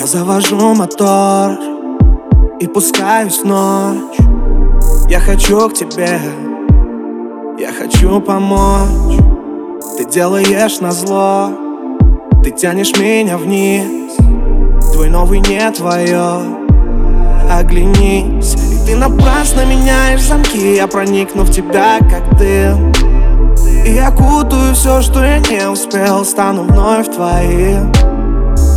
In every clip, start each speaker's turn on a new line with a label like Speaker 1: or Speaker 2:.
Speaker 1: Я завожу мотор и пускаюсь в ночь. Я хочу к тебе, я хочу помочь. Ты делаешь на зло, ты тянешь меня вниз. Твой новый не твое, оглянись. И ты напрасно меняешь замки. Я проникну в тебя, как ты И окутаю все, что я не успел. Стану вновь твоим.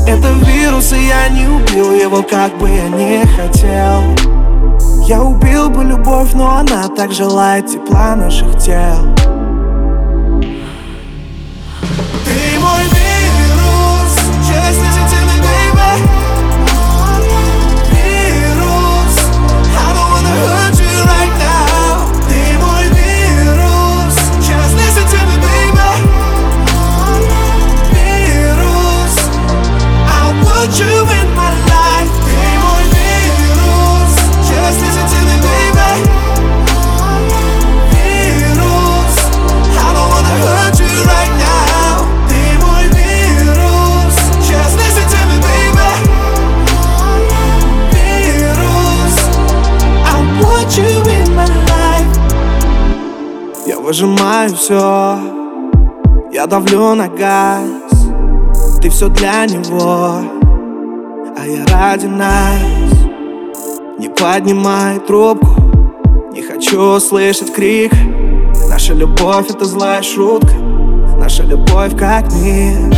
Speaker 1: Это вирус, и я не убил его, как бы я не хотел. Я убил бы любовь, но она так желает тепла наших тел Я выжимаю все, я давлю на газ. Ты все для него, а я ради нас. Не поднимай трубку, не хочу слышать крик. Наша любовь это злая шутка, наша любовь как мир.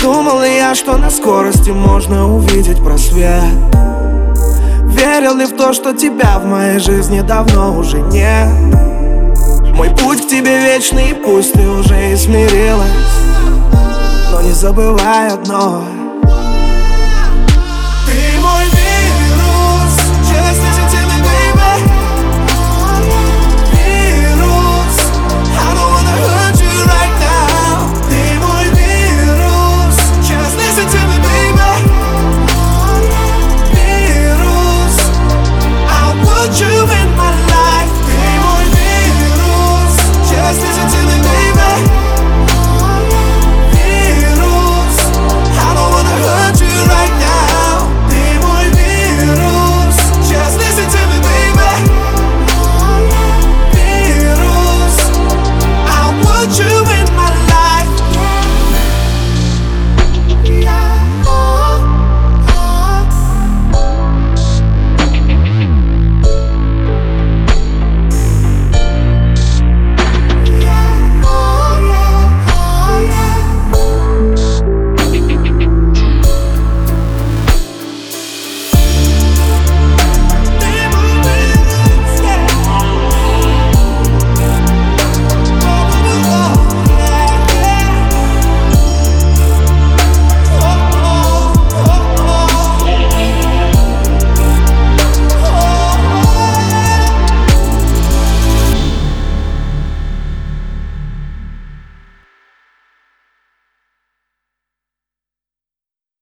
Speaker 1: Думал я, что на скорости можно увидеть просвет. Верил ли в то, что тебя в моей жизни давно уже нет Мой путь к тебе вечный, пусть ты уже и смирилась. Но не забывай одно